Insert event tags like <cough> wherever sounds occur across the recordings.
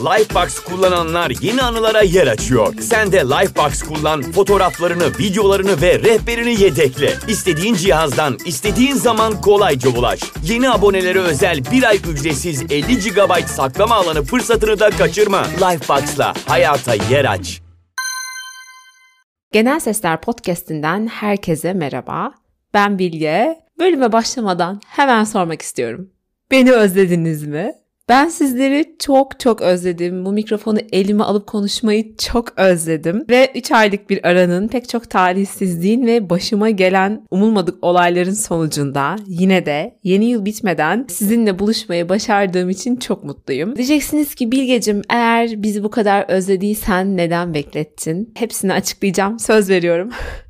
Lifebox kullananlar yeni anılara yer açıyor. Sen de Lifebox kullan, fotoğraflarını, videolarını ve rehberini yedekle. İstediğin cihazdan, istediğin zaman kolayca ulaş. Yeni abonelere özel bir ay ücretsiz 50 GB saklama alanı fırsatını da kaçırma. Lifebox'la hayata yer aç. Genel Sesler Podcast'inden herkese merhaba. Ben Bilge. Bölüme başlamadan hemen sormak istiyorum. Beni özlediniz mi? Ben sizleri çok çok özledim. Bu mikrofonu elime alıp konuşmayı çok özledim. Ve 3 aylık bir aranın pek çok talihsizliğin ve başıma gelen umulmadık olayların sonucunda yine de yeni yıl bitmeden sizinle buluşmayı başardığım için çok mutluyum. Diyeceksiniz ki Bilgecim eğer bizi bu kadar özlediysen neden beklettin? Hepsini açıklayacağım. Söz veriyorum. <laughs>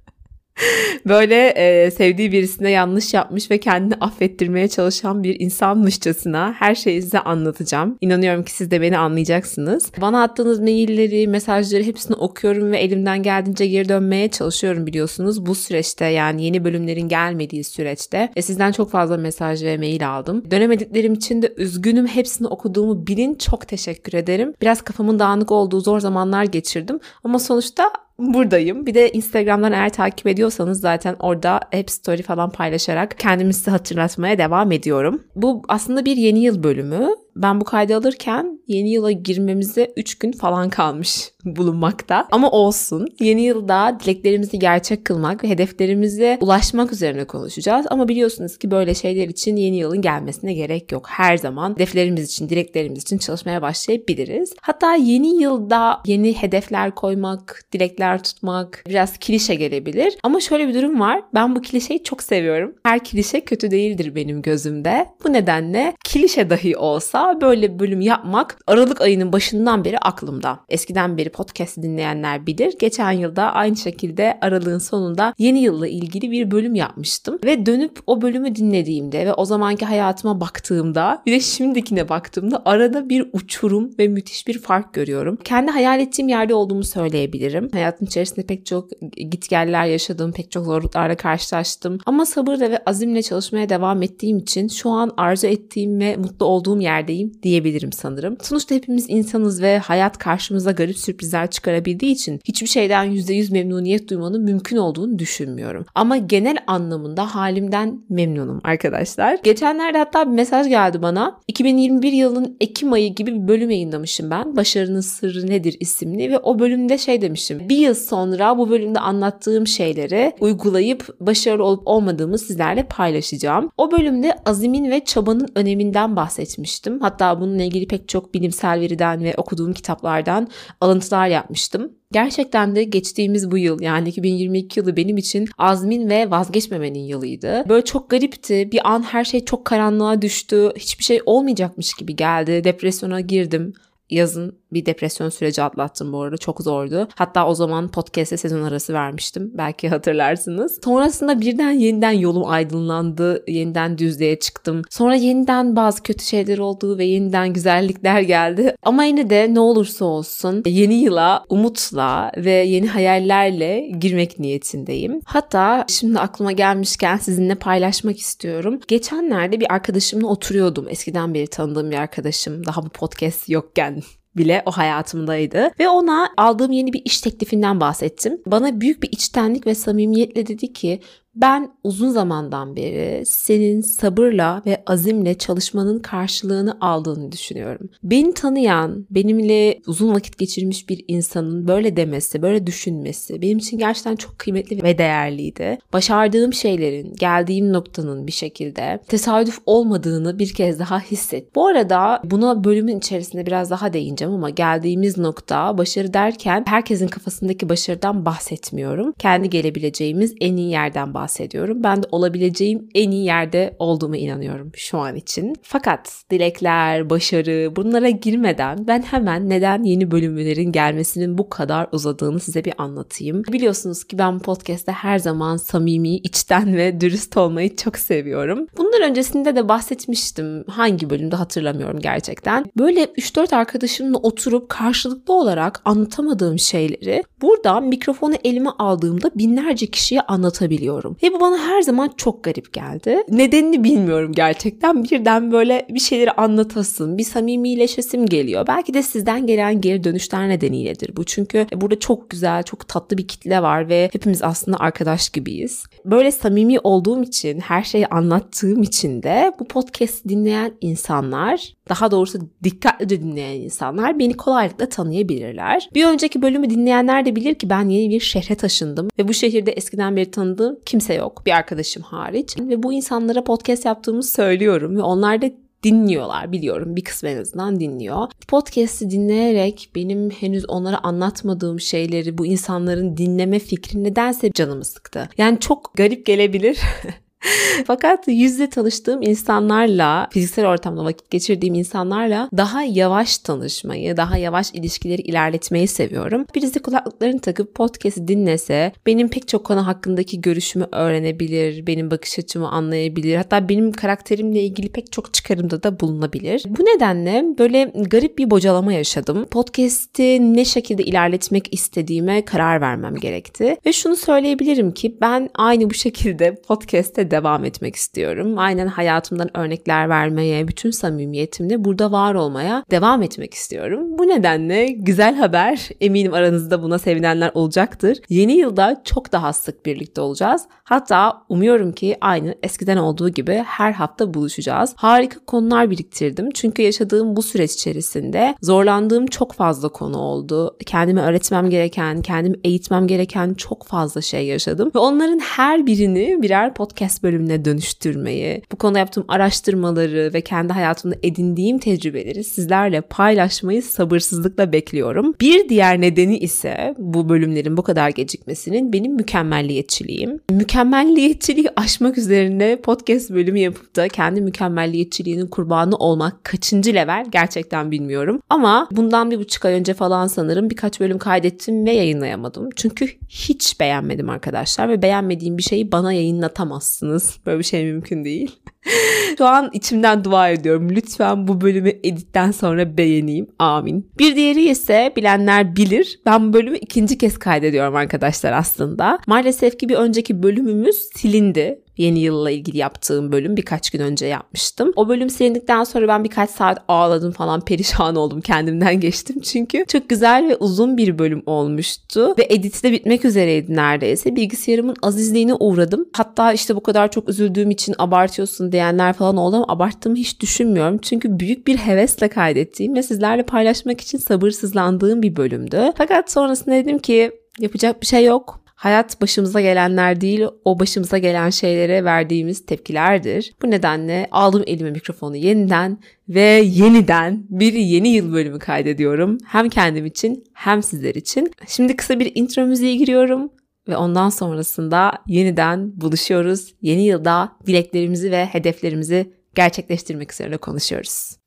<laughs> Böyle e, sevdiği birisine yanlış yapmış ve kendini affettirmeye çalışan bir insanmışçasına her şeyi size anlatacağım. İnanıyorum ki siz de beni anlayacaksınız. Bana attığınız mailleri, mesajları hepsini okuyorum ve elimden geldiğince geri dönmeye çalışıyorum biliyorsunuz. Bu süreçte yani yeni bölümlerin gelmediği süreçte e, sizden çok fazla mesaj ve mail aldım. Dönemediklerim için de üzgünüm. Hepsini okuduğumu bilin. Çok teşekkür ederim. Biraz kafamın dağınık olduğu zor zamanlar geçirdim. Ama sonuçta buradayım. Bir de Instagram'dan eğer takip ediyorsanız zaten orada hep story falan paylaşarak kendimi size hatırlatmaya devam ediyorum. Bu aslında bir yeni yıl bölümü ben bu kaydı alırken yeni yıla girmemize 3 gün falan kalmış <laughs> bulunmakta. Ama olsun. Yeni yılda dileklerimizi gerçek kılmak ve hedeflerimize ulaşmak üzerine konuşacağız. Ama biliyorsunuz ki böyle şeyler için yeni yılın gelmesine gerek yok. Her zaman hedeflerimiz için, dileklerimiz için çalışmaya başlayabiliriz. Hatta yeni yılda yeni hedefler koymak, dilekler tutmak biraz klişe gelebilir. Ama şöyle bir durum var. Ben bu klişeyi çok seviyorum. Her klişe kötü değildir benim gözümde. Bu nedenle klişe dahi olsa böyle bölüm yapmak Aralık ayının başından beri aklımda. Eskiden beri podcast dinleyenler bilir. Geçen yılda aynı şekilde Aralık'ın sonunda yeni yılla ilgili bir bölüm yapmıştım. Ve dönüp o bölümü dinlediğimde ve o zamanki hayatıma baktığımda bir de şimdikine baktığımda arada bir uçurum ve müthiş bir fark görüyorum. Kendi hayal ettiğim yerde olduğumu söyleyebilirim. Hayatım içerisinde pek çok gitgeller yaşadım, pek çok zorluklarla karşılaştım. Ama sabırla ve azimle çalışmaya devam ettiğim için şu an arzu ettiğim ve mutlu olduğum yerdeyim yerdeyim diyebilirim sanırım. Sonuçta hepimiz insanız ve hayat karşımıza garip sürprizler çıkarabildiği için hiçbir şeyden %100 memnuniyet duymanın mümkün olduğunu düşünmüyorum. Ama genel anlamında halimden memnunum arkadaşlar. Geçenlerde hatta bir mesaj geldi bana. 2021 yılının Ekim ayı gibi bir bölüm yayınlamışım ben. Başarının sırrı nedir isimli ve o bölümde şey demişim. Bir yıl sonra bu bölümde anlattığım şeyleri uygulayıp başarılı olup olmadığımı sizlerle paylaşacağım. O bölümde azimin ve çabanın öneminden bahsetmiştim. Hatta bununla ilgili pek çok bilimsel veriden ve okuduğum kitaplardan alıntılar yapmıştım. Gerçekten de geçtiğimiz bu yıl yani 2022 yılı benim için azmin ve vazgeçmemenin yılıydı. Böyle çok garipti. Bir an her şey çok karanlığa düştü. Hiçbir şey olmayacakmış gibi geldi. Depresyona girdim yazın bir depresyon süreci atlattım bu arada. Çok zordu. Hatta o zaman podcast'e sezon arası vermiştim. Belki <laughs> hatırlarsınız. Sonrasında birden yeniden yolum aydınlandı. Yeniden düzlüğe çıktım. Sonra yeniden bazı kötü şeyler oldu ve yeniden güzellikler geldi. Ama yine de ne olursa olsun yeni yıla umutla ve yeni hayallerle girmek niyetindeyim. Hatta şimdi aklıma gelmişken sizinle paylaşmak istiyorum. Geçenlerde bir arkadaşımla oturuyordum. Eskiden beri tanıdığım bir arkadaşım. Daha bu podcast yokken bile o hayatımdaydı. Ve ona aldığım yeni bir iş teklifinden bahsettim. Bana büyük bir içtenlik ve samimiyetle dedi ki ben uzun zamandan beri senin sabırla ve azimle çalışmanın karşılığını aldığını düşünüyorum. Beni tanıyan, benimle uzun vakit geçirmiş bir insanın böyle demesi, böyle düşünmesi benim için gerçekten çok kıymetli ve değerliydi. Başardığım şeylerin, geldiğim noktanın bir şekilde tesadüf olmadığını bir kez daha hisset. Bu arada buna bölümün içerisinde biraz daha değineceğim ama geldiğimiz nokta başarı derken herkesin kafasındaki başarıdan bahsetmiyorum. Kendi gelebileceğimiz en iyi yerden bahsediyorum bahsediyorum. Ben de olabileceğim en iyi yerde olduğumu inanıyorum şu an için. Fakat dilekler, başarı bunlara girmeden ben hemen neden yeni bölümlerin gelmesinin bu kadar uzadığını size bir anlatayım. Biliyorsunuz ki ben podcast'te her zaman samimi, içten ve dürüst olmayı çok seviyorum. Bunlar öncesinde de bahsetmiştim. Hangi bölümde hatırlamıyorum gerçekten. Böyle 3-4 arkadaşımla oturup karşılıklı olarak anlatamadığım şeyleri burada mikrofonu elime aldığımda binlerce kişiye anlatabiliyorum dinliyorum. Ve bu bana her zaman çok garip geldi. Nedenini bilmiyorum gerçekten. Birden böyle bir şeyleri anlatasım, bir samimileşesim geliyor. Belki de sizden gelen geri dönüşler nedeniyledir bu. Çünkü burada çok güzel, çok tatlı bir kitle var ve hepimiz aslında arkadaş gibiyiz. Böyle samimi olduğum için, her şeyi anlattığım için de bu podcast dinleyen insanlar, daha doğrusu dikkatlice dinleyen insanlar beni kolaylıkla tanıyabilirler. Bir önceki bölümü dinleyenler de bilir ki ben yeni bir şehre taşındım ve bu şehirde eskiden beri tanıdığım kimse yok. Bir arkadaşım hariç ve bu insanlara podcast yaptığımı söylüyorum ve onlar da dinliyorlar biliyorum bir kısmı en azından dinliyor. Podcast'i dinleyerek benim henüz onlara anlatmadığım şeyleri bu insanların dinleme fikri nedense canımı sıktı. Yani çok garip gelebilir <laughs> <laughs> Fakat yüzle tanıştığım insanlarla, fiziksel ortamda vakit geçirdiğim insanlarla daha yavaş tanışmayı, daha yavaş ilişkileri ilerletmeyi seviyorum. Birisi kulaklıklarını takıp podcast'i dinlese, benim pek çok konu hakkındaki görüşümü öğrenebilir, benim bakış açımı anlayabilir. Hatta benim karakterimle ilgili pek çok çıkarımda da bulunabilir. Bu nedenle böyle garip bir bocalama yaşadım. Podcast'i ne şekilde ilerletmek istediğime karar vermem gerekti. Ve şunu söyleyebilirim ki ben aynı bu şekilde podcast'te devam etmek istiyorum. Aynen hayatımdan örnekler vermeye, bütün samimiyetimle burada var olmaya devam etmek istiyorum. Bu nedenle güzel haber, eminim aranızda buna sevinenler olacaktır. Yeni yılda çok daha sık birlikte olacağız. Hatta umuyorum ki aynı eskiden olduğu gibi her hafta buluşacağız. Harika konular biriktirdim. Çünkü yaşadığım bu süreç içerisinde zorlandığım çok fazla konu oldu. Kendime öğretmem gereken, kendimi eğitmem gereken çok fazla şey yaşadım. Ve onların her birini birer podcast bölümüne dönüştürmeyi, bu konuda yaptığım araştırmaları ve kendi hayatımda edindiğim tecrübeleri sizlerle paylaşmayı sabırsızlıkla bekliyorum. Bir diğer nedeni ise bu bölümlerin bu kadar gecikmesinin benim mükemmelliyetçiliğim. Mükemmelliyetçiliği aşmak üzerine podcast bölümü yapıp da kendi mükemmelliyetçiliğinin kurbanı olmak kaçıncı level gerçekten bilmiyorum. Ama bundan bir buçuk ay önce falan sanırım birkaç bölüm kaydettim ve yayınlayamadım. Çünkü hiç beğenmedim arkadaşlar ve beğenmediğim bir şeyi bana yayınlatamazsınız yapamazsınız. Böyle bir şey mümkün değil. <laughs> Şu an içimden dua ediyorum. Lütfen bu bölümü editten sonra beğeneyim. Amin. Bir diğeri ise bilenler bilir. Ben bu bölümü ikinci kez kaydediyorum arkadaşlar aslında. Maalesef ki bir önceki bölümümüz silindi yeni yılla ilgili yaptığım bölüm birkaç gün önce yapmıştım. O bölüm silindikten sonra ben birkaç saat ağladım falan <laughs> perişan oldum kendimden geçtim çünkü çok güzel ve uzun bir bölüm olmuştu ve editi de bitmek üzereydi neredeyse. Bilgisayarımın azizliğine uğradım. Hatta işte bu kadar çok üzüldüğüm için abartıyorsun diyenler falan oldu ama abarttığımı hiç düşünmüyorum. Çünkü büyük bir hevesle kaydettiğim ve sizlerle paylaşmak için sabırsızlandığım bir bölümdü. Fakat sonrasında dedim ki yapacak bir şey yok. Hayat başımıza gelenler değil, o başımıza gelen şeylere verdiğimiz tepkilerdir. Bu nedenle aldım elime mikrofonu yeniden ve yeniden bir yeni yıl bölümü kaydediyorum. Hem kendim için hem sizler için. Şimdi kısa bir intro müziği giriyorum ve ondan sonrasında yeniden buluşuyoruz. Yeni yılda dileklerimizi ve hedeflerimizi gerçekleştirmek üzere konuşuyoruz.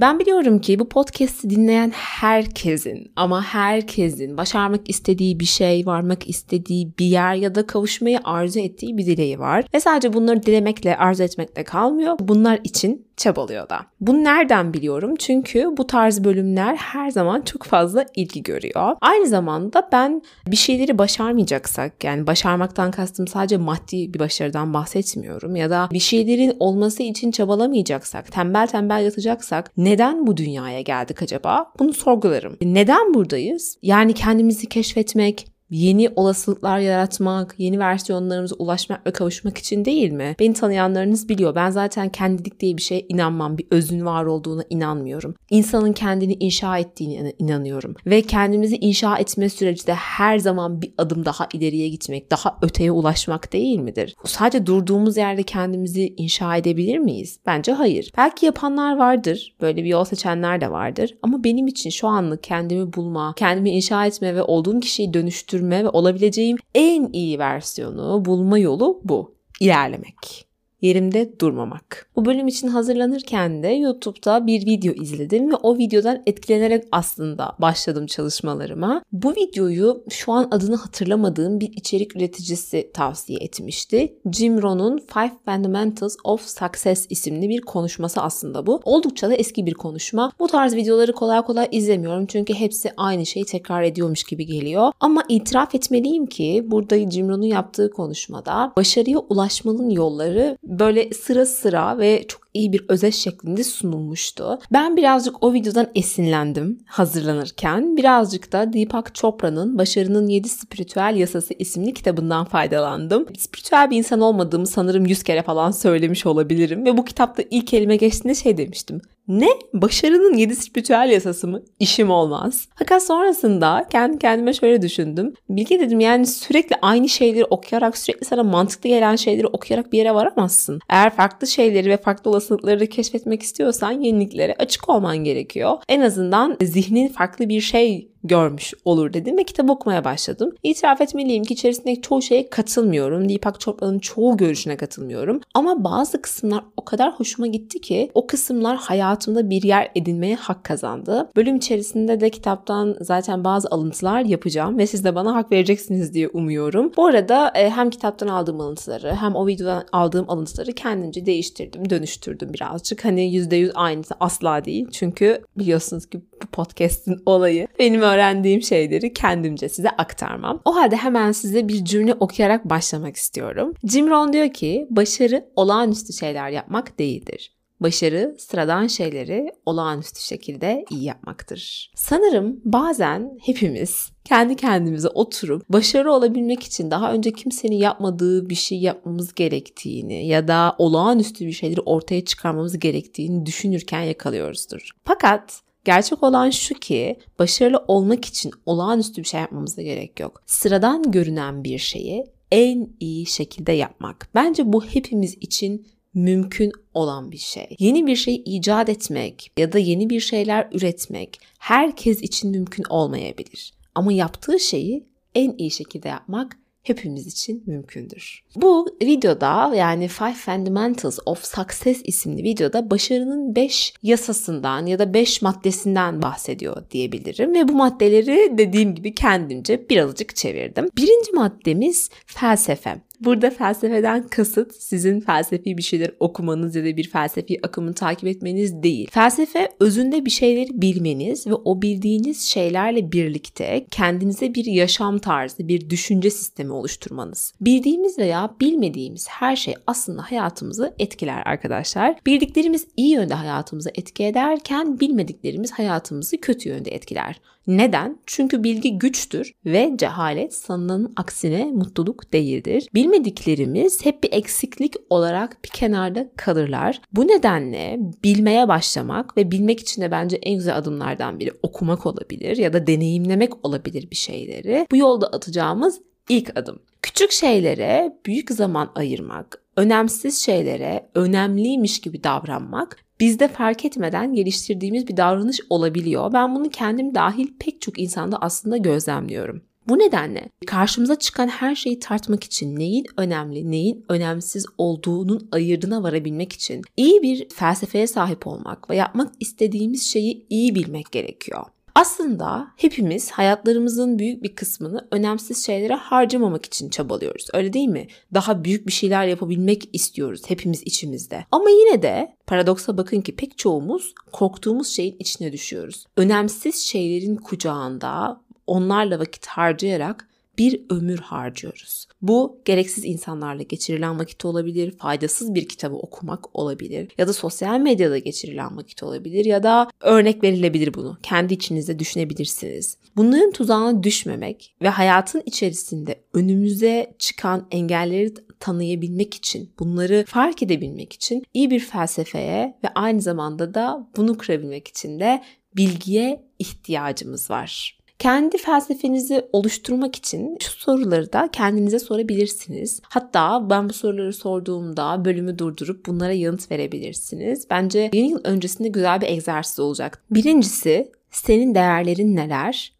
Ben biliyorum ki bu podcast'i dinleyen herkesin ama herkesin başarmak istediği bir şey, varmak istediği bir yer ya da kavuşmayı arzu ettiği bir dileği var. Ve sadece bunları dilemekle, arzu etmekle kalmıyor. Bunlar için çabalıyor da. Bunu nereden biliyorum? Çünkü bu tarz bölümler her zaman çok fazla ilgi görüyor. Aynı zamanda ben bir şeyleri başarmayacaksak yani başarmaktan kastım sadece maddi bir başarıdan bahsetmiyorum ya da bir şeylerin olması için çabalamayacaksak, tembel tembel yatacaksak neden bu dünyaya geldik acaba? Bunu sorgularım. Neden buradayız? Yani kendimizi keşfetmek, yeni olasılıklar yaratmak, yeni versiyonlarımıza ulaşmak ve kavuşmak için değil mi? Beni tanıyanlarınız biliyor. Ben zaten kendilik diye bir şeye inanmam. Bir özün var olduğuna inanmıyorum. İnsanın kendini inşa ettiğine inanıyorum. Ve kendimizi inşa etme süreci de her zaman bir adım daha ileriye gitmek, daha öteye ulaşmak değil midir? Sadece durduğumuz yerde kendimizi inşa edebilir miyiz? Bence hayır. Belki yapanlar vardır. Böyle bir yol seçenler de vardır. Ama benim için şu anlık kendimi bulma, kendimi inşa etme ve olduğum kişiyi dönüştürme dönüştürme ve olabileceğim en iyi versiyonu bulma yolu bu. İlerlemek. Yerimde durmamak. Bu bölüm için hazırlanırken de YouTube'da bir video izledim ve o videodan etkilenerek aslında başladım çalışmalarıma. Bu videoyu şu an adını hatırlamadığım bir içerik üreticisi tavsiye etmişti. Jim Rohn'un Five Fundamentals of Success isimli bir konuşması aslında bu. Oldukça da eski bir konuşma. Bu tarz videoları kolay kolay izlemiyorum çünkü hepsi aynı şeyi tekrar ediyormuş gibi geliyor. Ama itiraf etmeliyim ki burada Jim Rohn'un yaptığı konuşmada başarıya ulaşmanın yolları böyle sıra sıra ve çok iyi bir özet şeklinde sunulmuştu. Ben birazcık o videodan esinlendim hazırlanırken. Birazcık da Deepak Chopra'nın Başarının 7 Spiritüel Yasası isimli kitabından faydalandım. Spiritüel bir insan olmadığımı sanırım 100 kere falan söylemiş olabilirim ve bu kitapta ilk elime geçtiğinde şey demiştim. Ne? Başarının yedi spiritüel yasası mı? İşim olmaz. Fakat sonrasında kendi kendime şöyle düşündüm. Bilge dedim yani sürekli aynı şeyleri okuyarak sürekli sana mantıklı gelen şeyleri okuyarak bir yere varamazsın. Eğer farklı şeyleri ve farklı olasılıkları keşfetmek istiyorsan yeniliklere açık olman gerekiyor. En azından zihnin farklı bir şey görmüş olur dedim ve kitap okumaya başladım. İtiraf etmeliyim ki içerisindeki çoğu şeye katılmıyorum. Deepak Chopra'nın çoğu görüşüne katılmıyorum. Ama bazı kısımlar o kadar hoşuma gitti ki o kısımlar hayatımda bir yer edinmeye hak kazandı. Bölüm içerisinde de kitaptan zaten bazı alıntılar yapacağım ve siz de bana hak vereceksiniz diye umuyorum. Bu arada e, hem kitaptan aldığım alıntıları hem o videodan aldığım alıntıları kendimce değiştirdim, dönüştürdüm birazcık. Hani %100 aynısı asla değil. Çünkü biliyorsunuz ki bu podcast'in olayı benim öğrendiğim şeyleri kendimce size aktarmam. O halde hemen size bir cümle okuyarak başlamak istiyorum. Jim Rohn diyor ki başarı olağanüstü şeyler yapmak değildir. Başarı sıradan şeyleri olağanüstü şekilde iyi yapmaktır. Sanırım bazen hepimiz kendi kendimize oturup başarı olabilmek için daha önce kimsenin yapmadığı bir şey yapmamız gerektiğini ya da olağanüstü bir şeyleri ortaya çıkarmamız gerektiğini düşünürken yakalıyoruzdur. Fakat Gerçek olan şu ki başarılı olmak için olağanüstü bir şey yapmamıza gerek yok. Sıradan görünen bir şeyi en iyi şekilde yapmak. Bence bu hepimiz için mümkün olan bir şey. Yeni bir şey icat etmek ya da yeni bir şeyler üretmek herkes için mümkün olmayabilir. Ama yaptığı şeyi en iyi şekilde yapmak hepimiz için mümkündür. Bu videoda yani Five Fundamentals of Success isimli videoda başarının 5 yasasından ya da 5 maddesinden bahsediyor diyebilirim. Ve bu maddeleri dediğim gibi kendimce birazcık çevirdim. Birinci maddemiz felsefe. Burada felsefeden kasıt sizin felsefi bir şeyler okumanız ya da bir felsefi akımı takip etmeniz değil. Felsefe özünde bir şeyleri bilmeniz ve o bildiğiniz şeylerle birlikte kendinize bir yaşam tarzı, bir düşünce sistemi oluşturmanız. Bildiğimiz veya bilmediğimiz her şey aslında hayatımızı etkiler arkadaşlar. Bildiklerimiz iyi yönde hayatımızı etki ederken bilmediklerimiz hayatımızı kötü yönde etkiler. Neden? Çünkü bilgi güçtür ve cehalet sanılanın aksine mutluluk değildir. Bilmediklerimiz hep bir eksiklik olarak bir kenarda kalırlar. Bu nedenle bilmeye başlamak ve bilmek için de bence en güzel adımlardan biri okumak olabilir ya da deneyimlemek olabilir bir şeyleri. Bu yolda atacağımız ilk adım. Küçük şeylere büyük zaman ayırmak, önemsiz şeylere önemliymiş gibi davranmak bizde fark etmeden geliştirdiğimiz bir davranış olabiliyor. Ben bunu kendim dahil pek çok insanda aslında gözlemliyorum. Bu nedenle karşımıza çıkan her şeyi tartmak için neyin önemli, neyin önemsiz olduğunun ayırdına varabilmek için iyi bir felsefeye sahip olmak ve yapmak istediğimiz şeyi iyi bilmek gerekiyor. Aslında hepimiz hayatlarımızın büyük bir kısmını önemsiz şeylere harcamamak için çabalıyoruz. Öyle değil mi? Daha büyük bir şeyler yapabilmek istiyoruz hepimiz içimizde. Ama yine de paradoksa bakın ki pek çoğumuz korktuğumuz şeyin içine düşüyoruz. Önemsiz şeylerin kucağında onlarla vakit harcayarak bir ömür harcıyoruz. Bu gereksiz insanlarla geçirilen vakit olabilir, faydasız bir kitabı okumak olabilir ya da sosyal medyada geçirilen vakit olabilir ya da örnek verilebilir bunu. Kendi içinizde düşünebilirsiniz. Bunların tuzağına düşmemek ve hayatın içerisinde önümüze çıkan engelleri tanıyabilmek için, bunları fark edebilmek için iyi bir felsefeye ve aynı zamanda da bunu kurabilmek için de bilgiye ihtiyacımız var. Kendi felsefenizi oluşturmak için şu soruları da kendinize sorabilirsiniz. Hatta ben bu soruları sorduğumda bölümü durdurup bunlara yanıt verebilirsiniz. Bence yeni yıl öncesinde güzel bir egzersiz olacak. Birincisi senin değerlerin neler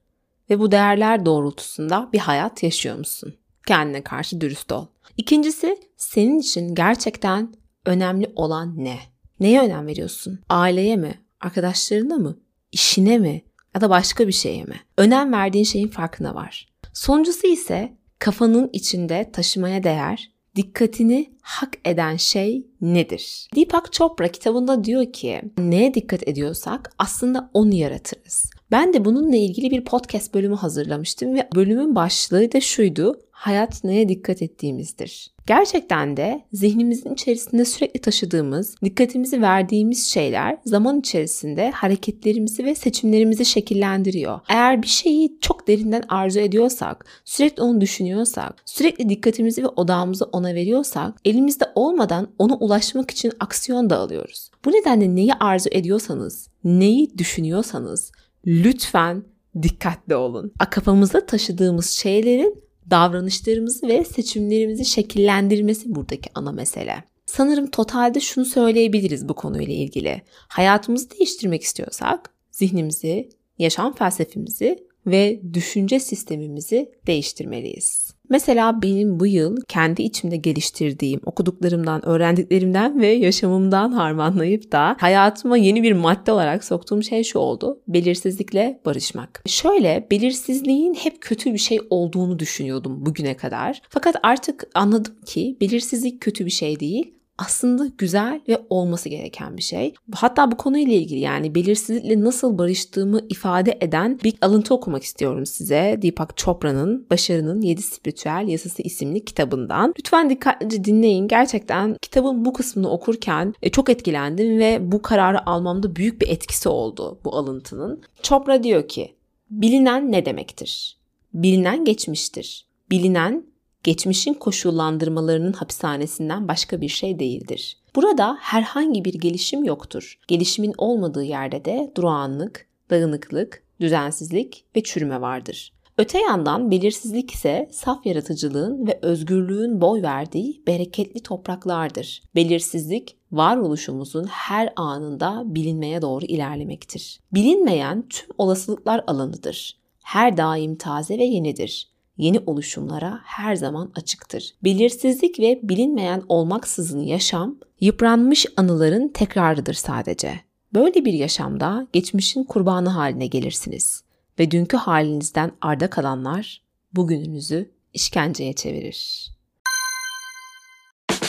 ve bu değerler doğrultusunda bir hayat yaşıyor musun? Kendine karşı dürüst ol. İkincisi senin için gerçekten önemli olan ne? Neye önem veriyorsun? Aileye mi? Arkadaşlarına mı? İşine mi? Ya da başka bir şeye mi? Önem verdiğin şeyin farkına var. Sonuncusu ise kafanın içinde taşımaya değer, dikkatini hak eden şey nedir? Deepak Chopra kitabında diyor ki neye dikkat ediyorsak aslında onu yaratırız. Ben de bununla ilgili bir podcast bölümü hazırlamıştım ve bölümün başlığı da şuydu. Hayat neye dikkat ettiğimizdir. Gerçekten de zihnimizin içerisinde sürekli taşıdığımız, dikkatimizi verdiğimiz şeyler zaman içerisinde hareketlerimizi ve seçimlerimizi şekillendiriyor. Eğer bir şeyi çok derinden arzu ediyorsak, sürekli onu düşünüyorsak, sürekli dikkatimizi ve odağımızı ona veriyorsak, elimizde olmadan ona ulaşmak için aksiyon da alıyoruz. Bu nedenle neyi arzu ediyorsanız, neyi düşünüyorsanız lütfen dikkatli olun. Kafamızda taşıdığımız şeylerin davranışlarımızı ve seçimlerimizi şekillendirmesi buradaki ana mesele. Sanırım totalde şunu söyleyebiliriz bu konuyla ilgili. Hayatımızı değiştirmek istiyorsak zihnimizi, yaşam felsefemizi ve düşünce sistemimizi değiştirmeliyiz. Mesela benim bu yıl kendi içimde geliştirdiğim, okuduklarımdan, öğrendiklerimden ve yaşamımdan harmanlayıp da hayatıma yeni bir madde olarak soktuğum şey şu oldu. Belirsizlikle barışmak. Şöyle belirsizliğin hep kötü bir şey olduğunu düşünüyordum bugüne kadar. Fakat artık anladım ki belirsizlik kötü bir şey değil aslında güzel ve olması gereken bir şey. Hatta bu konuyla ilgili yani belirsizlikle nasıl barıştığımı ifade eden bir alıntı okumak istiyorum size. Deepak Chopra'nın Başarının 7 Spiritüel Yasası isimli kitabından. Lütfen dikkatlice dinleyin. Gerçekten kitabın bu kısmını okurken e, çok etkilendim ve bu kararı almamda büyük bir etkisi oldu bu alıntının. Chopra diyor ki, bilinen ne demektir? Bilinen geçmiştir. Bilinen geçmişin koşullandırmalarının hapishanesinden başka bir şey değildir. Burada herhangi bir gelişim yoktur. Gelişimin olmadığı yerde de durağanlık, dağınıklık, düzensizlik ve çürüme vardır. Öte yandan belirsizlik ise saf yaratıcılığın ve özgürlüğün boy verdiği bereketli topraklardır. Belirsizlik varoluşumuzun her anında bilinmeye doğru ilerlemektir. Bilinmeyen tüm olasılıklar alanıdır. Her daim taze ve yenidir yeni oluşumlara her zaman açıktır. Belirsizlik ve bilinmeyen olmaksızın yaşam, yıpranmış anıların tekrarıdır sadece. Böyle bir yaşamda geçmişin kurbanı haline gelirsiniz ve dünkü halinizden arda kalanlar bugününüzü işkenceye çevirir.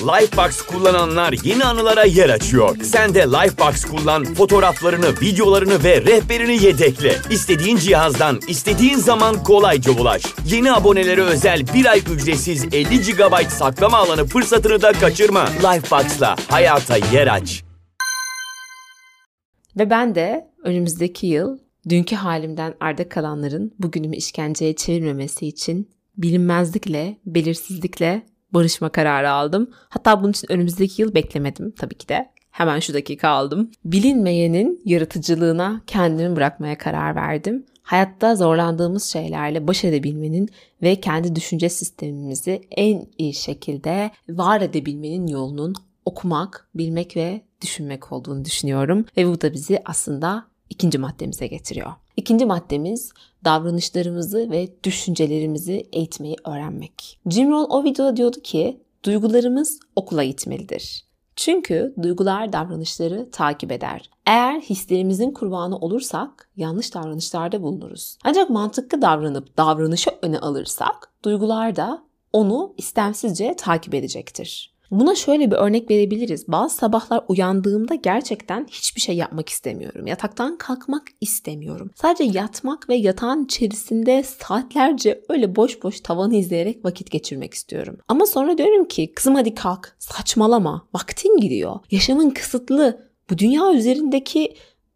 Lifebox kullananlar yeni anılara yer açıyor. Sen de Lifebox kullan, fotoğraflarını, videolarını ve rehberini yedekle. İstediğin cihazdan, istediğin zaman kolayca ulaş. Yeni abonelere özel bir ay ücretsiz 50 GB saklama alanı fırsatını da kaçırma. Lifebox'la hayata yer aç. Ve ben de önümüzdeki yıl dünkü halimden arda kalanların bugünümü işkenceye çevirmemesi için bilinmezlikle, belirsizlikle barışma kararı aldım. Hatta bunun için önümüzdeki yıl beklemedim tabii ki de. Hemen şu dakika aldım. Bilinmeyenin yaratıcılığına kendimi bırakmaya karar verdim. Hayatta zorlandığımız şeylerle baş edebilmenin ve kendi düşünce sistemimizi en iyi şekilde var edebilmenin yolunun okumak, bilmek ve düşünmek olduğunu düşünüyorum. Ve bu da bizi aslında ikinci maddemize getiriyor. İkinci maddemiz davranışlarımızı ve düşüncelerimizi eğitmeyi öğrenmek. Jim Rohn o videoda diyordu ki duygularımız okula gitmelidir. Çünkü duygular davranışları takip eder. Eğer hislerimizin kurbanı olursak yanlış davranışlarda bulunuruz. Ancak mantıklı davranıp davranışı öne alırsak duygular da onu istemsizce takip edecektir. Buna şöyle bir örnek verebiliriz. Bazı sabahlar uyandığımda gerçekten hiçbir şey yapmak istemiyorum. Yataktan kalkmak istemiyorum. Sadece yatmak ve yatağın içerisinde saatlerce öyle boş boş tavanı izleyerek vakit geçirmek istiyorum. Ama sonra diyorum ki kızım hadi kalk. Saçmalama. Vaktin gidiyor. Yaşamın kısıtlı. Bu dünya üzerindeki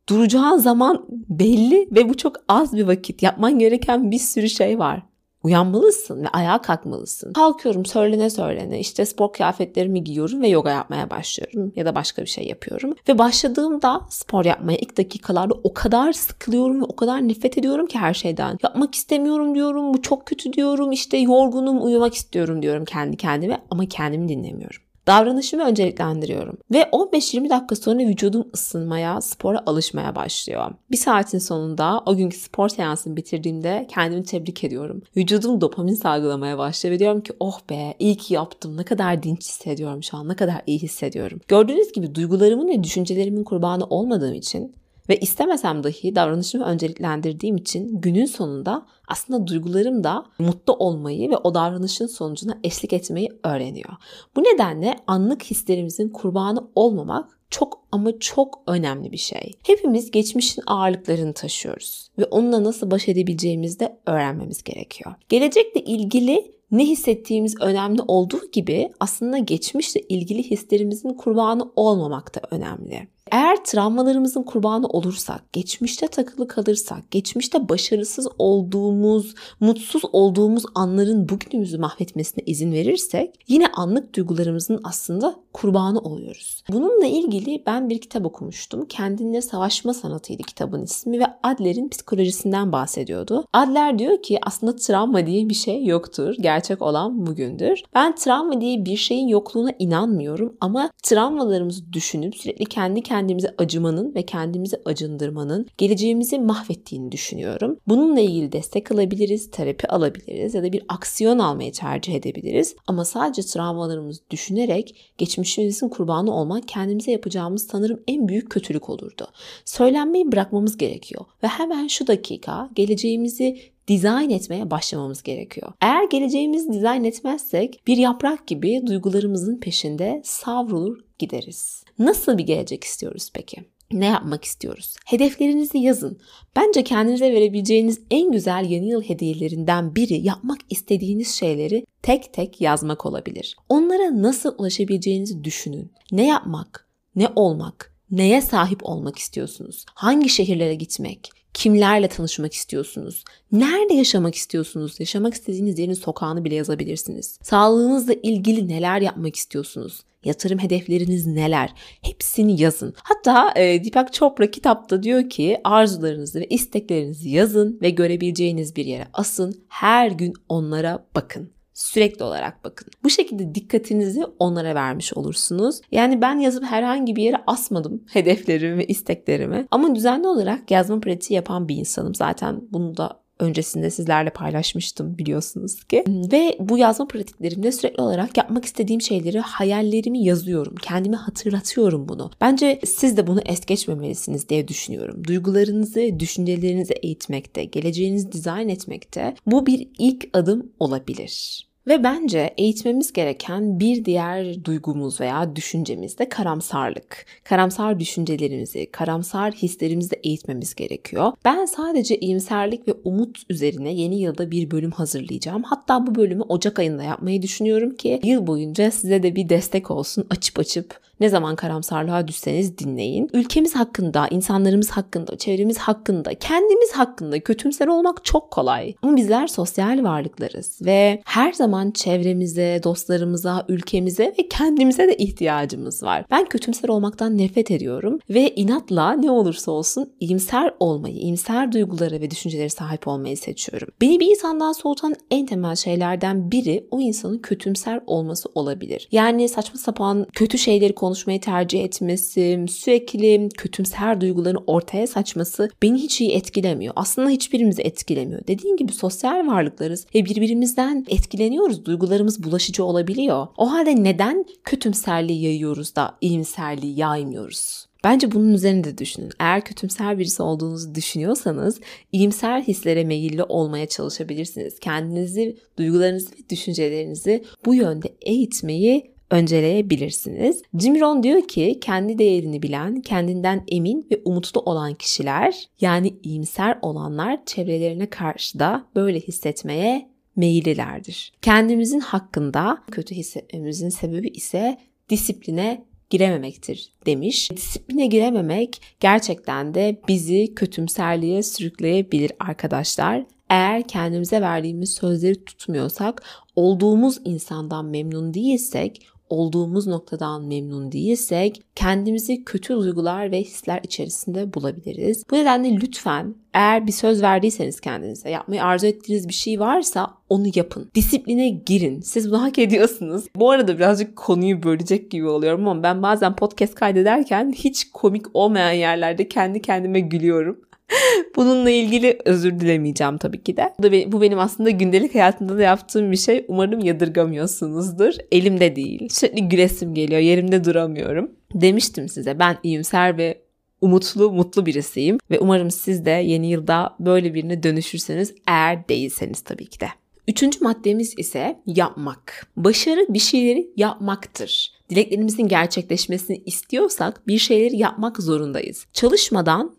duracağın zaman belli ve bu çok az bir vakit. Yapman gereken bir sürü şey var. Uyanmalısın ve ayağa kalkmalısın. Kalkıyorum söylene söylene işte spor kıyafetlerimi giyiyorum ve yoga yapmaya başlıyorum ya da başka bir şey yapıyorum. Ve başladığımda spor yapmaya ilk dakikalarda o kadar sıkılıyorum ve o kadar nefret ediyorum ki her şeyden. Yapmak istemiyorum diyorum, bu çok kötü diyorum, işte yorgunum, uyumak istiyorum diyorum kendi kendime ama kendimi dinlemiyorum. Davranışımı önceliklendiriyorum. Ve 15-20 dakika sonra vücudum ısınmaya, spora alışmaya başlıyor. Bir saatin sonunda o günkü spor seansını bitirdiğimde kendimi tebrik ediyorum. Vücudum dopamin salgılamaya başlıyor diyorum ki oh be iyi ki yaptım. Ne kadar dinç hissediyorum şu an. Ne kadar iyi hissediyorum. Gördüğünüz gibi duygularımın ve düşüncelerimin kurbanı olmadığım için ve istemesem dahi davranışımı önceliklendirdiğim için günün sonunda aslında duygularım da mutlu olmayı ve o davranışın sonucuna eşlik etmeyi öğreniyor. Bu nedenle anlık hislerimizin kurbanı olmamak çok ama çok önemli bir şey. Hepimiz geçmişin ağırlıklarını taşıyoruz ve onunla nasıl baş edebileceğimizi de öğrenmemiz gerekiyor. Gelecekle ilgili ne hissettiğimiz önemli olduğu gibi aslında geçmişle ilgili hislerimizin kurbanı olmamak da önemli. Eğer travmalarımızın kurbanı olursak, geçmişte takılı kalırsak, geçmişte başarısız olduğumuz, mutsuz olduğumuz anların bugünümüzü mahvetmesine izin verirsek yine anlık duygularımızın aslında kurbanı oluyoruz. Bununla ilgili ben bir kitap okumuştum. Kendinle Savaşma Sanatıydı kitabın ismi ve Adler'in psikolojisinden bahsediyordu. Adler diyor ki aslında travma diye bir şey yoktur. Gerçek olan bugündür. Ben travma diye bir şeyin yokluğuna inanmıyorum ama travmalarımızı düşünüp sürekli kendi kendimize acımanın ve kendimizi acındırmanın geleceğimizi mahvettiğini düşünüyorum. Bununla ilgili destek alabiliriz, terapi alabiliriz ya da bir aksiyon almayı tercih edebiliriz. Ama sadece travmalarımızı düşünerek geçmişimizin kurbanı olmak kendimize yapacağımız sanırım en büyük kötülük olurdu. Söylenmeyi bırakmamız gerekiyor ve hemen şu dakika geleceğimizi dizayn etmeye başlamamız gerekiyor. Eğer geleceğimizi dizayn etmezsek bir yaprak gibi duygularımızın peşinde savrulur gideriz. Nasıl bir gelecek istiyoruz peki? Ne yapmak istiyoruz? Hedeflerinizi yazın. Bence kendinize verebileceğiniz en güzel yeni yıl hediyelerinden biri yapmak istediğiniz şeyleri tek tek yazmak olabilir. Onlara nasıl ulaşabileceğinizi düşünün. Ne yapmak, ne olmak, neye sahip olmak istiyorsunuz? Hangi şehirlere gitmek? Kimlerle tanışmak istiyorsunuz? Nerede yaşamak istiyorsunuz? Yaşamak istediğiniz yerin sokağını bile yazabilirsiniz. Sağlığınızla ilgili neler yapmak istiyorsunuz? Yatırım hedefleriniz neler? Hepsini yazın. Hatta e, Deepak Chopra kitapta diyor ki arzularınızı ve isteklerinizi yazın ve görebileceğiniz bir yere asın. Her gün onlara bakın. Sürekli olarak bakın. Bu şekilde dikkatinizi onlara vermiş olursunuz. Yani ben yazıp herhangi bir yere asmadım <laughs> hedeflerimi ve isteklerimi. Ama düzenli olarak yazma pratiği yapan bir insanım. Zaten bunu da öncesinde sizlerle paylaşmıştım biliyorsunuz ki. Ve bu yazma pratiklerimde sürekli olarak yapmak istediğim şeyleri, hayallerimi yazıyorum. Kendime hatırlatıyorum bunu. Bence siz de bunu es geçmemelisiniz diye düşünüyorum. Duygularınızı, düşüncelerinizi eğitmekte, geleceğinizi dizayn etmekte bu bir ilk adım olabilir. Ve bence eğitmemiz gereken bir diğer duygumuz veya düşüncemiz de karamsarlık. Karamsar düşüncelerimizi, karamsar hislerimizi de eğitmemiz gerekiyor. Ben sadece iyimserlik ve umut üzerine yeni yılda bir bölüm hazırlayacağım. Hatta bu bölümü Ocak ayında yapmayı düşünüyorum ki yıl boyunca size de bir destek olsun. Açıp açıp ne zaman karamsarlığa düşseniz dinleyin. Ülkemiz hakkında, insanlarımız hakkında, çevremiz hakkında, kendimiz hakkında kötümser olmak çok kolay. Ama bizler sosyal varlıklarız ve her zaman çevremize, dostlarımıza, ülkemize ve kendimize de ihtiyacımız var. Ben kötümser olmaktan nefret ediyorum ve inatla ne olursa olsun iyimser olmayı, iyimser duygulara ve düşüncelere sahip olmayı seçiyorum. Beni bir insandan soğutan en temel şeylerden biri o insanın kötümser olması olabilir. Yani saçma sapan kötü şeyleri konu konuşmayı tercih etmesi, sürekli kötümser duygularını ortaya saçması beni hiç iyi etkilemiyor. Aslında hiçbirimizi etkilemiyor. Dediğim gibi sosyal varlıklarız ve birbirimizden etkileniyoruz. Duygularımız bulaşıcı olabiliyor. O halde neden kötümserliği yayıyoruz da iyimserliği yaymıyoruz? Bence bunun üzerinde de düşünün. Eğer kötümser birisi olduğunuzu düşünüyorsanız iyimser hislere meyilli olmaya çalışabilirsiniz. Kendinizi, duygularınızı ve düşüncelerinizi bu yönde eğitmeyi önceleyebilirsiniz. Jim Rohn diyor ki kendi değerini bilen, kendinden emin ve umutlu olan kişiler yani iyimser olanlar çevrelerine karşı da böyle hissetmeye meyillilerdir. Kendimizin hakkında kötü hissetmemizin sebebi ise disipline girememektir demiş. Disipline girememek gerçekten de bizi kötümserliğe sürükleyebilir arkadaşlar. Eğer kendimize verdiğimiz sözleri tutmuyorsak, olduğumuz insandan memnun değilsek olduğumuz noktadan memnun değilsek kendimizi kötü duygular ve hisler içerisinde bulabiliriz. Bu nedenle lütfen eğer bir söz verdiyseniz kendinize yapmayı arzu ettiğiniz bir şey varsa onu yapın. Disipline girin. Siz bunu hak ediyorsunuz. Bu arada birazcık konuyu bölecek gibi oluyorum ama ben bazen podcast kaydederken hiç komik olmayan yerlerde kendi kendime gülüyorum. <laughs> Bununla ilgili özür dilemeyeceğim tabii ki de. Bu, da bu benim aslında gündelik hayatımda da yaptığım bir şey. Umarım yadırgamıyorsunuzdur. Elimde değil. Sürekli gülesim geliyor. Yerimde duramıyorum. Demiştim size ben iyimser ve umutlu, mutlu birisiyim ve umarım siz de yeni yılda böyle birine dönüşürseniz eğer değilseniz tabii ki de. Üçüncü maddemiz ise yapmak. Başarı bir şeyleri yapmaktır. Dileklerimizin gerçekleşmesini istiyorsak bir şeyleri yapmak zorundayız. Çalışmadan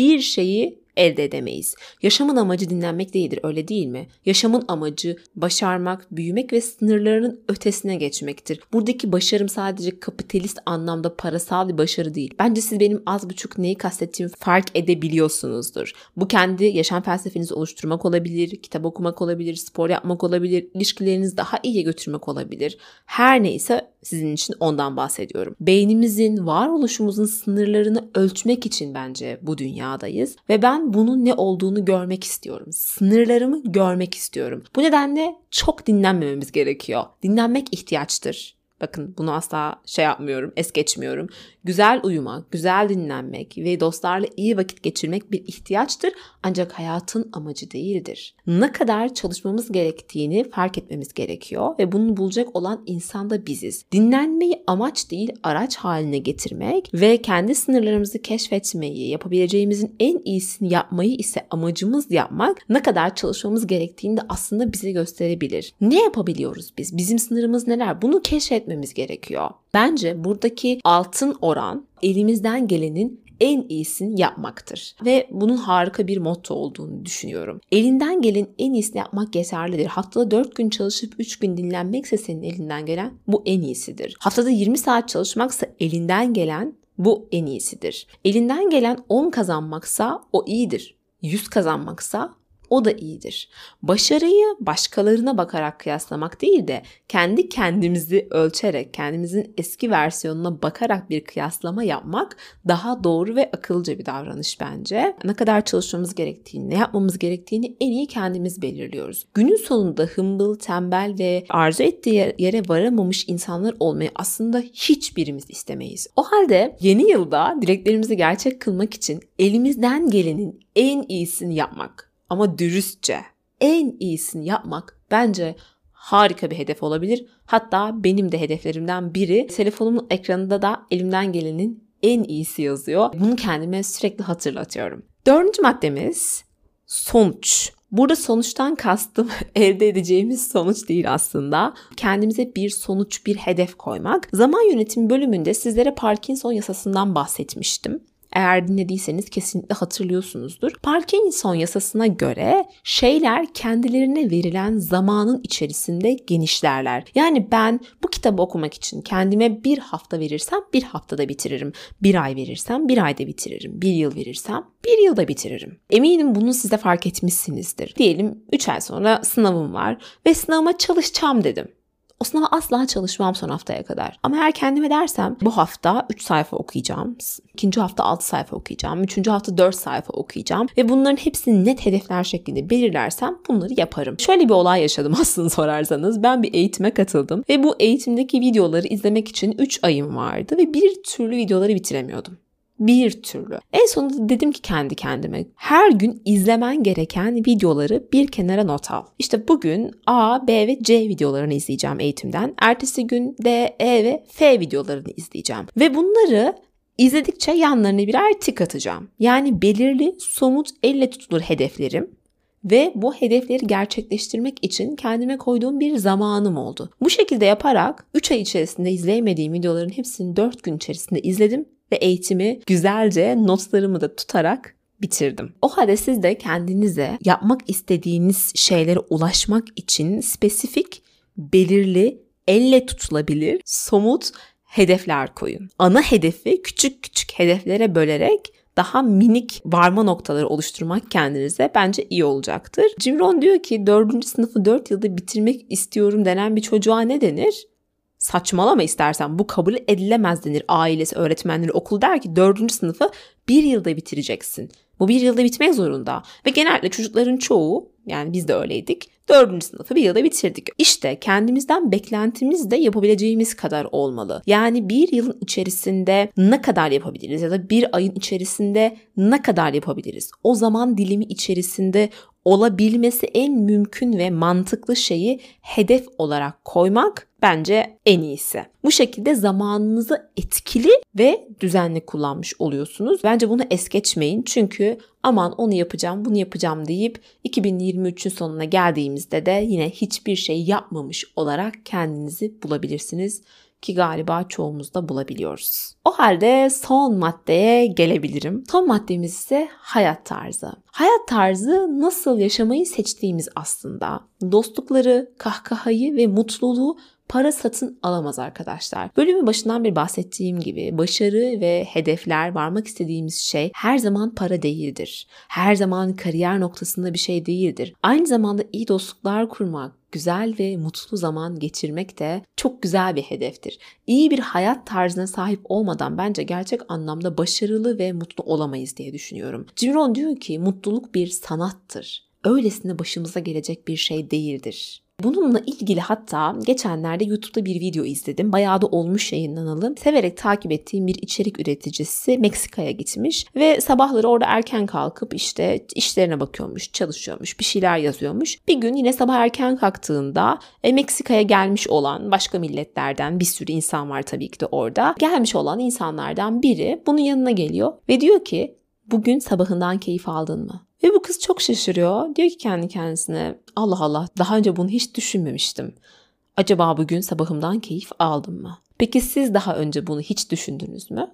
hiçbir şeyi elde edemeyiz. Yaşamın amacı dinlenmek değildir öyle değil mi? Yaşamın amacı başarmak, büyümek ve sınırlarının ötesine geçmektir. Buradaki başarım sadece kapitalist anlamda parasal bir başarı değil. Bence siz benim az buçuk neyi kastettiğimi fark edebiliyorsunuzdur. Bu kendi yaşam felsefenizi oluşturmak olabilir, kitap okumak olabilir, spor yapmak olabilir, ilişkilerinizi daha iyiye götürmek olabilir. Her neyse sizin için ondan bahsediyorum. Beynimizin, varoluşumuzun sınırlarını ölçmek için bence bu dünyadayız ve ben bunun ne olduğunu görmek istiyorum. Sınırlarımı görmek istiyorum. Bu nedenle çok dinlenmememiz gerekiyor. Dinlenmek ihtiyaçtır. Bakın bunu asla şey yapmıyorum, es geçmiyorum. Güzel uyumak, güzel dinlenmek ve dostlarla iyi vakit geçirmek bir ihtiyaçtır ancak hayatın amacı değildir. Ne kadar çalışmamız gerektiğini fark etmemiz gerekiyor ve bunu bulacak olan insan da biziz. Dinlenmeyi amaç değil araç haline getirmek ve kendi sınırlarımızı keşfetmeyi, yapabileceğimizin en iyisini yapmayı ise amacımız yapmak ne kadar çalışmamız gerektiğini de aslında bize gösterebilir. Ne yapabiliyoruz biz? Bizim sınırımız neler? Bunu keşfetmemiz gerekiyor. Bence buradaki altın oran elimizden gelenin en iyisini yapmaktır. Ve bunun harika bir motto olduğunu düşünüyorum. Elinden gelen en iyisini yapmak yeterlidir. Haftada 4 gün çalışıp 3 gün dinlenmekse senin elinden gelen bu en iyisidir. Haftada 20 saat çalışmaksa elinden gelen bu en iyisidir. Elinden gelen 10 kazanmaksa o iyidir. 100 kazanmaksa o da iyidir. Başarıyı başkalarına bakarak kıyaslamak değil de kendi kendimizi ölçerek, kendimizin eski versiyonuna bakarak bir kıyaslama yapmak daha doğru ve akılcı bir davranış bence. Ne kadar çalışmamız gerektiğini, ne yapmamız gerektiğini en iyi kendimiz belirliyoruz. Günün sonunda hımbıl, tembel ve arzu ettiği yere varamamış insanlar olmayı aslında hiçbirimiz istemeyiz. O halde yeni yılda dileklerimizi gerçek kılmak için elimizden gelenin en iyisini yapmak ama dürüstçe en iyisini yapmak bence harika bir hedef olabilir. Hatta benim de hedeflerimden biri telefonumun ekranında da elimden gelenin en iyisi yazıyor. Bunu kendime sürekli hatırlatıyorum. Dördüncü maddemiz sonuç. Burada sonuçtan kastım <laughs> elde edeceğimiz sonuç değil aslında. Kendimize bir sonuç, bir hedef koymak. Zaman yönetimi bölümünde sizlere Parkinson yasasından bahsetmiştim. Eğer dinlediyseniz kesinlikle hatırlıyorsunuzdur. Parkinson yasasına göre şeyler kendilerine verilen zamanın içerisinde genişlerler. Yani ben bu kitabı okumak için kendime bir hafta verirsem bir haftada bitiririm. Bir ay verirsem bir ayda bitiririm. Bir yıl verirsem bir yılda bitiririm. Eminim bunu size fark etmişsinizdir. Diyelim 3 ay sonra sınavım var ve sınavıma çalışacağım dedim. O sınava asla çalışmam son haftaya kadar. Ama eğer kendime dersem bu hafta 3 sayfa okuyacağım. ikinci hafta 6 sayfa okuyacağım. Üçüncü hafta 4 sayfa okuyacağım. Ve bunların hepsini net hedefler şeklinde belirlersem bunları yaparım. Şöyle bir olay yaşadım <laughs> aslında sorarsanız. Ben bir eğitime katıldım. Ve bu eğitimdeki videoları izlemek için 3 ayım vardı. Ve bir türlü videoları bitiremiyordum bir türlü. En sonunda dedim ki kendi kendime her gün izlemen gereken videoları bir kenara not al. İşte bugün A, B ve C videolarını izleyeceğim eğitimden. Ertesi gün D, E ve F videolarını izleyeceğim. Ve bunları izledikçe yanlarına birer tik atacağım. Yani belirli, somut, elle tutulur hedeflerim ve bu hedefleri gerçekleştirmek için kendime koyduğum bir zamanım oldu. Bu şekilde yaparak 3 ay içerisinde izleyemediğim videoların hepsini 4 gün içerisinde izledim ve eğitimi güzelce notlarımı da tutarak bitirdim. O halde siz de kendinize yapmak istediğiniz şeylere ulaşmak için spesifik, belirli, elle tutulabilir, somut hedefler koyun. Ana hedefi küçük küçük hedeflere bölerek daha minik varma noktaları oluşturmak kendinize bence iyi olacaktır. Jim Rohn diyor ki 4. sınıfı 4 yılda bitirmek istiyorum denen bir çocuğa ne denir? Saçmalama istersen bu kabul edilemez denir ailesi, öğretmenleri, okul der ki dördüncü sınıfı bir yılda bitireceksin. Bu bir yılda bitmek zorunda. Ve genellikle çocukların çoğu yani biz de öyleydik. Dördüncü sınıfı bir yılda bitirdik. İşte kendimizden beklentimiz de yapabileceğimiz kadar olmalı. Yani bir yılın içerisinde ne kadar yapabiliriz ya da bir ayın içerisinde ne kadar yapabiliriz? O zaman dilimi içerisinde olabilmesi en mümkün ve mantıklı şeyi hedef olarak koymak bence en iyisi. Bu şekilde zamanınızı etkili ve düzenli kullanmış oluyorsunuz. Bence bunu es geçmeyin çünkü aman onu yapacağım, bunu yapacağım deyip 2023'ün sonuna geldiğimizde de yine hiçbir şey yapmamış olarak kendinizi bulabilirsiniz ki galiba çoğumuz da bulabiliyoruz. O halde son maddeye gelebilirim. Son maddemiz ise hayat tarzı. Hayat tarzı nasıl yaşamayı seçtiğimiz aslında. Dostlukları, kahkahayı ve mutluluğu para satın alamaz arkadaşlar. Bölümün başından bir bahsettiğim gibi başarı ve hedefler varmak istediğimiz şey her zaman para değildir. Her zaman kariyer noktasında bir şey değildir. Aynı zamanda iyi dostluklar kurmak, güzel ve mutlu zaman geçirmek de çok güzel bir hedeftir. İyi bir hayat tarzına sahip olmadan bence gerçek anlamda başarılı ve mutlu olamayız diye düşünüyorum. Jim Rohn diyor ki mutluluk bir sanattır. Öylesine başımıza gelecek bir şey değildir. Bununla ilgili hatta geçenlerde YouTube'da bir video izledim. Bayağı da olmuş yayınlanalı. Severek takip ettiğim bir içerik üreticisi Meksika'ya gitmiş ve sabahları orada erken kalkıp işte işlerine bakıyormuş, çalışıyormuş, bir şeyler yazıyormuş. Bir gün yine sabah erken kalktığında e, Meksika'ya gelmiş olan başka milletlerden bir sürü insan var tabii ki de orada. Gelmiş olan insanlardan biri bunun yanına geliyor ve diyor ki bugün sabahından keyif aldın mı? Ve bu kız çok şaşırıyor. Diyor ki kendi kendisine Allah Allah daha önce bunu hiç düşünmemiştim. Acaba bugün sabahımdan keyif aldım mı? Peki siz daha önce bunu hiç düşündünüz mü?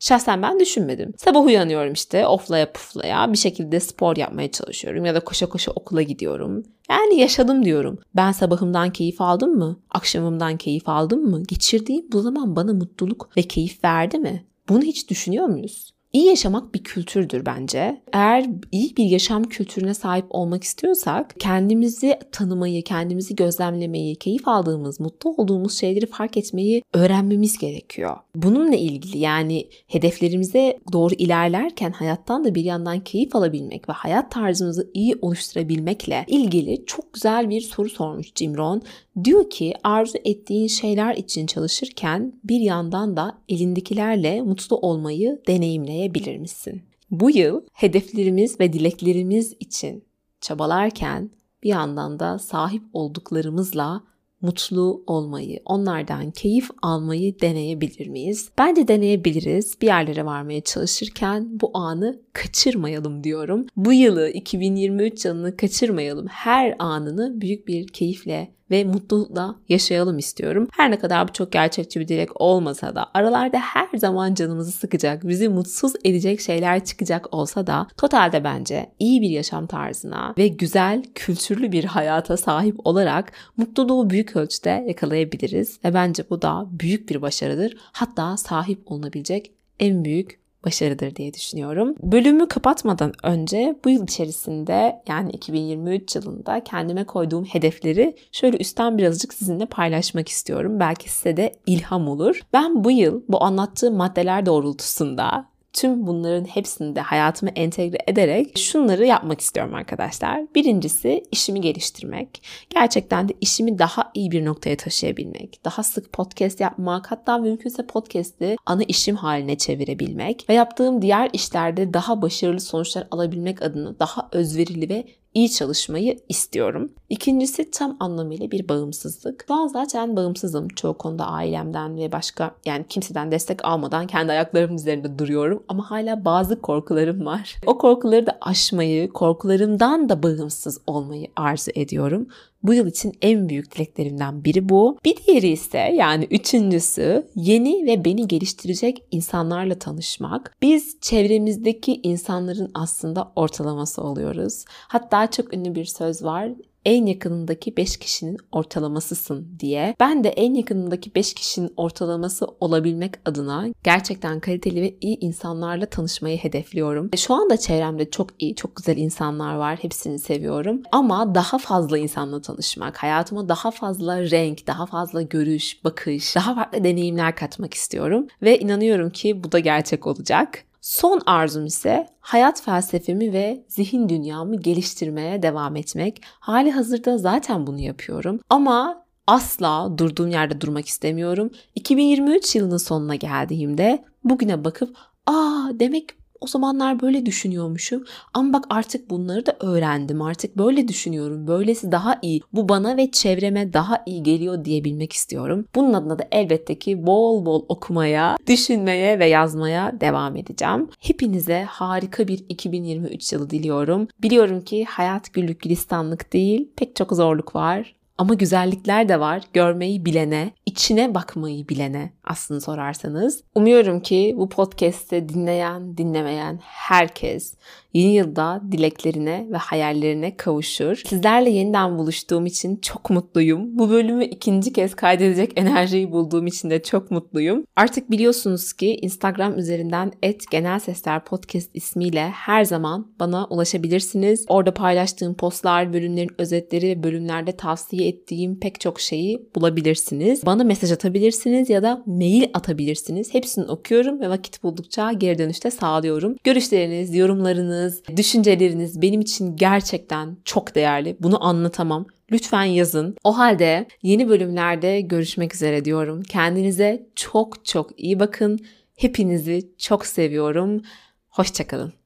Şahsen ben düşünmedim. Sabah uyanıyorum işte oflaya puflaya bir şekilde spor yapmaya çalışıyorum ya da koşa koşa okula gidiyorum. Yani yaşadım diyorum. Ben sabahımdan keyif aldım mı? Akşamımdan keyif aldım mı? Geçirdiğim bu zaman bana mutluluk ve keyif verdi mi? Bunu hiç düşünüyor muyuz? İyi yaşamak bir kültürdür bence. Eğer iyi bir yaşam kültürüne sahip olmak istiyorsak kendimizi tanımayı, kendimizi gözlemlemeyi, keyif aldığımız, mutlu olduğumuz şeyleri fark etmeyi öğrenmemiz gerekiyor. Bununla ilgili yani hedeflerimize doğru ilerlerken hayattan da bir yandan keyif alabilmek ve hayat tarzımızı iyi oluşturabilmekle ilgili çok güzel bir soru sormuş Jim Rohn. Diyor ki arzu ettiğin şeyler için çalışırken bir yandan da elindekilerle mutlu olmayı deneyimleyebilir misin? Bu yıl hedeflerimiz ve dileklerimiz için çabalarken bir yandan da sahip olduklarımızla mutlu olmayı, onlardan keyif almayı deneyebilir miyiz? Bence deneyebiliriz. Bir yerlere varmaya çalışırken bu anı kaçırmayalım diyorum. Bu yılı 2023 yılını kaçırmayalım. Her anını büyük bir keyifle ve mutlulukla yaşayalım istiyorum. Her ne kadar bu çok gerçekçi bir dilek olmasa da aralarda her zaman canımızı sıkacak, bizi mutsuz edecek şeyler çıkacak olsa da totalde bence iyi bir yaşam tarzına ve güzel, kültürlü bir hayata sahip olarak mutluluğu büyük ölçüde yakalayabiliriz ve bence bu da büyük bir başarıdır. Hatta sahip olunabilecek en büyük başarıdır diye düşünüyorum. Bölümü kapatmadan önce bu yıl içerisinde yani 2023 yılında kendime koyduğum hedefleri şöyle üstten birazcık sizinle paylaşmak istiyorum. Belki size de ilham olur. Ben bu yıl bu anlattığım maddeler doğrultusunda tüm bunların hepsini de hayatıma entegre ederek şunları yapmak istiyorum arkadaşlar. Birincisi işimi geliştirmek. Gerçekten de işimi daha iyi bir noktaya taşıyabilmek. Daha sık podcast yapmak hatta mümkünse podcast'i ana işim haline çevirebilmek ve yaptığım diğer işlerde daha başarılı sonuçlar alabilmek adına daha özverili ve iyi çalışmayı istiyorum. İkincisi tam anlamıyla bir bağımsızlık. Şu an zaten bağımsızım. Çoğu konuda ailemden ve başka yani kimseden destek almadan kendi ayaklarımın üzerinde duruyorum. Ama hala bazı korkularım var. O korkuları da aşmayı, korkularımdan da bağımsız olmayı arzu ediyorum. Bu yıl için en büyük dileklerimden biri bu. Bir diğeri ise yani üçüncüsü yeni ve beni geliştirecek insanlarla tanışmak. Biz çevremizdeki insanların aslında ortalaması oluyoruz. Hatta çok ünlü bir söz var en yakınındaki 5 kişinin ortalamasısın diye. Ben de en yakınındaki 5 kişinin ortalaması olabilmek adına gerçekten kaliteli ve iyi insanlarla tanışmayı hedefliyorum. Şu anda çevremde çok iyi, çok güzel insanlar var. Hepsini seviyorum. Ama daha fazla insanla tanışmak, hayatıma daha fazla renk, daha fazla görüş, bakış, daha farklı deneyimler katmak istiyorum. Ve inanıyorum ki bu da gerçek olacak. Son arzum ise hayat felsefemi ve zihin dünyamı geliştirmeye devam etmek. Hali hazırda zaten bunu yapıyorum ama asla durduğum yerde durmak istemiyorum. 2023 yılının sonuna geldiğimde bugüne bakıp aa demek o zamanlar böyle düşünüyormuşum ama bak artık bunları da öğrendim. Artık böyle düşünüyorum. Böylesi daha iyi. Bu bana ve çevreme daha iyi geliyor diyebilmek istiyorum. Bunun adına da elbette ki bol bol okumaya, düşünmeye ve yazmaya devam edeceğim. Hepinize harika bir 2023 yılı diliyorum. Biliyorum ki hayat güllük gülistanlık değil. Pek çok zorluk var. Ama güzellikler de var. Görmeyi bilene, içine bakmayı bilene aslında sorarsanız. Umuyorum ki bu podcast'te dinleyen, dinlemeyen herkes yeni yılda dileklerine ve hayallerine kavuşur. Sizlerle yeniden buluştuğum için çok mutluyum. Bu bölümü ikinci kez kaydedecek enerjiyi bulduğum için de çok mutluyum. Artık biliyorsunuz ki Instagram üzerinden et genel sesler podcast ismiyle her zaman bana ulaşabilirsiniz. Orada paylaştığım postlar, bölümlerin özetleri ve bölümlerde tavsiye ettiğim pek çok şeyi bulabilirsiniz. Bana mesaj atabilirsiniz ya da mail atabilirsiniz. Hepsini okuyorum ve vakit buldukça geri dönüşte sağlıyorum. Görüşleriniz, yorumlarınız, düşünceleriniz benim için gerçekten çok değerli. Bunu anlatamam. Lütfen yazın. O halde yeni bölümlerde görüşmek üzere diyorum. Kendinize çok çok iyi bakın. Hepinizi çok seviyorum. Hoşçakalın.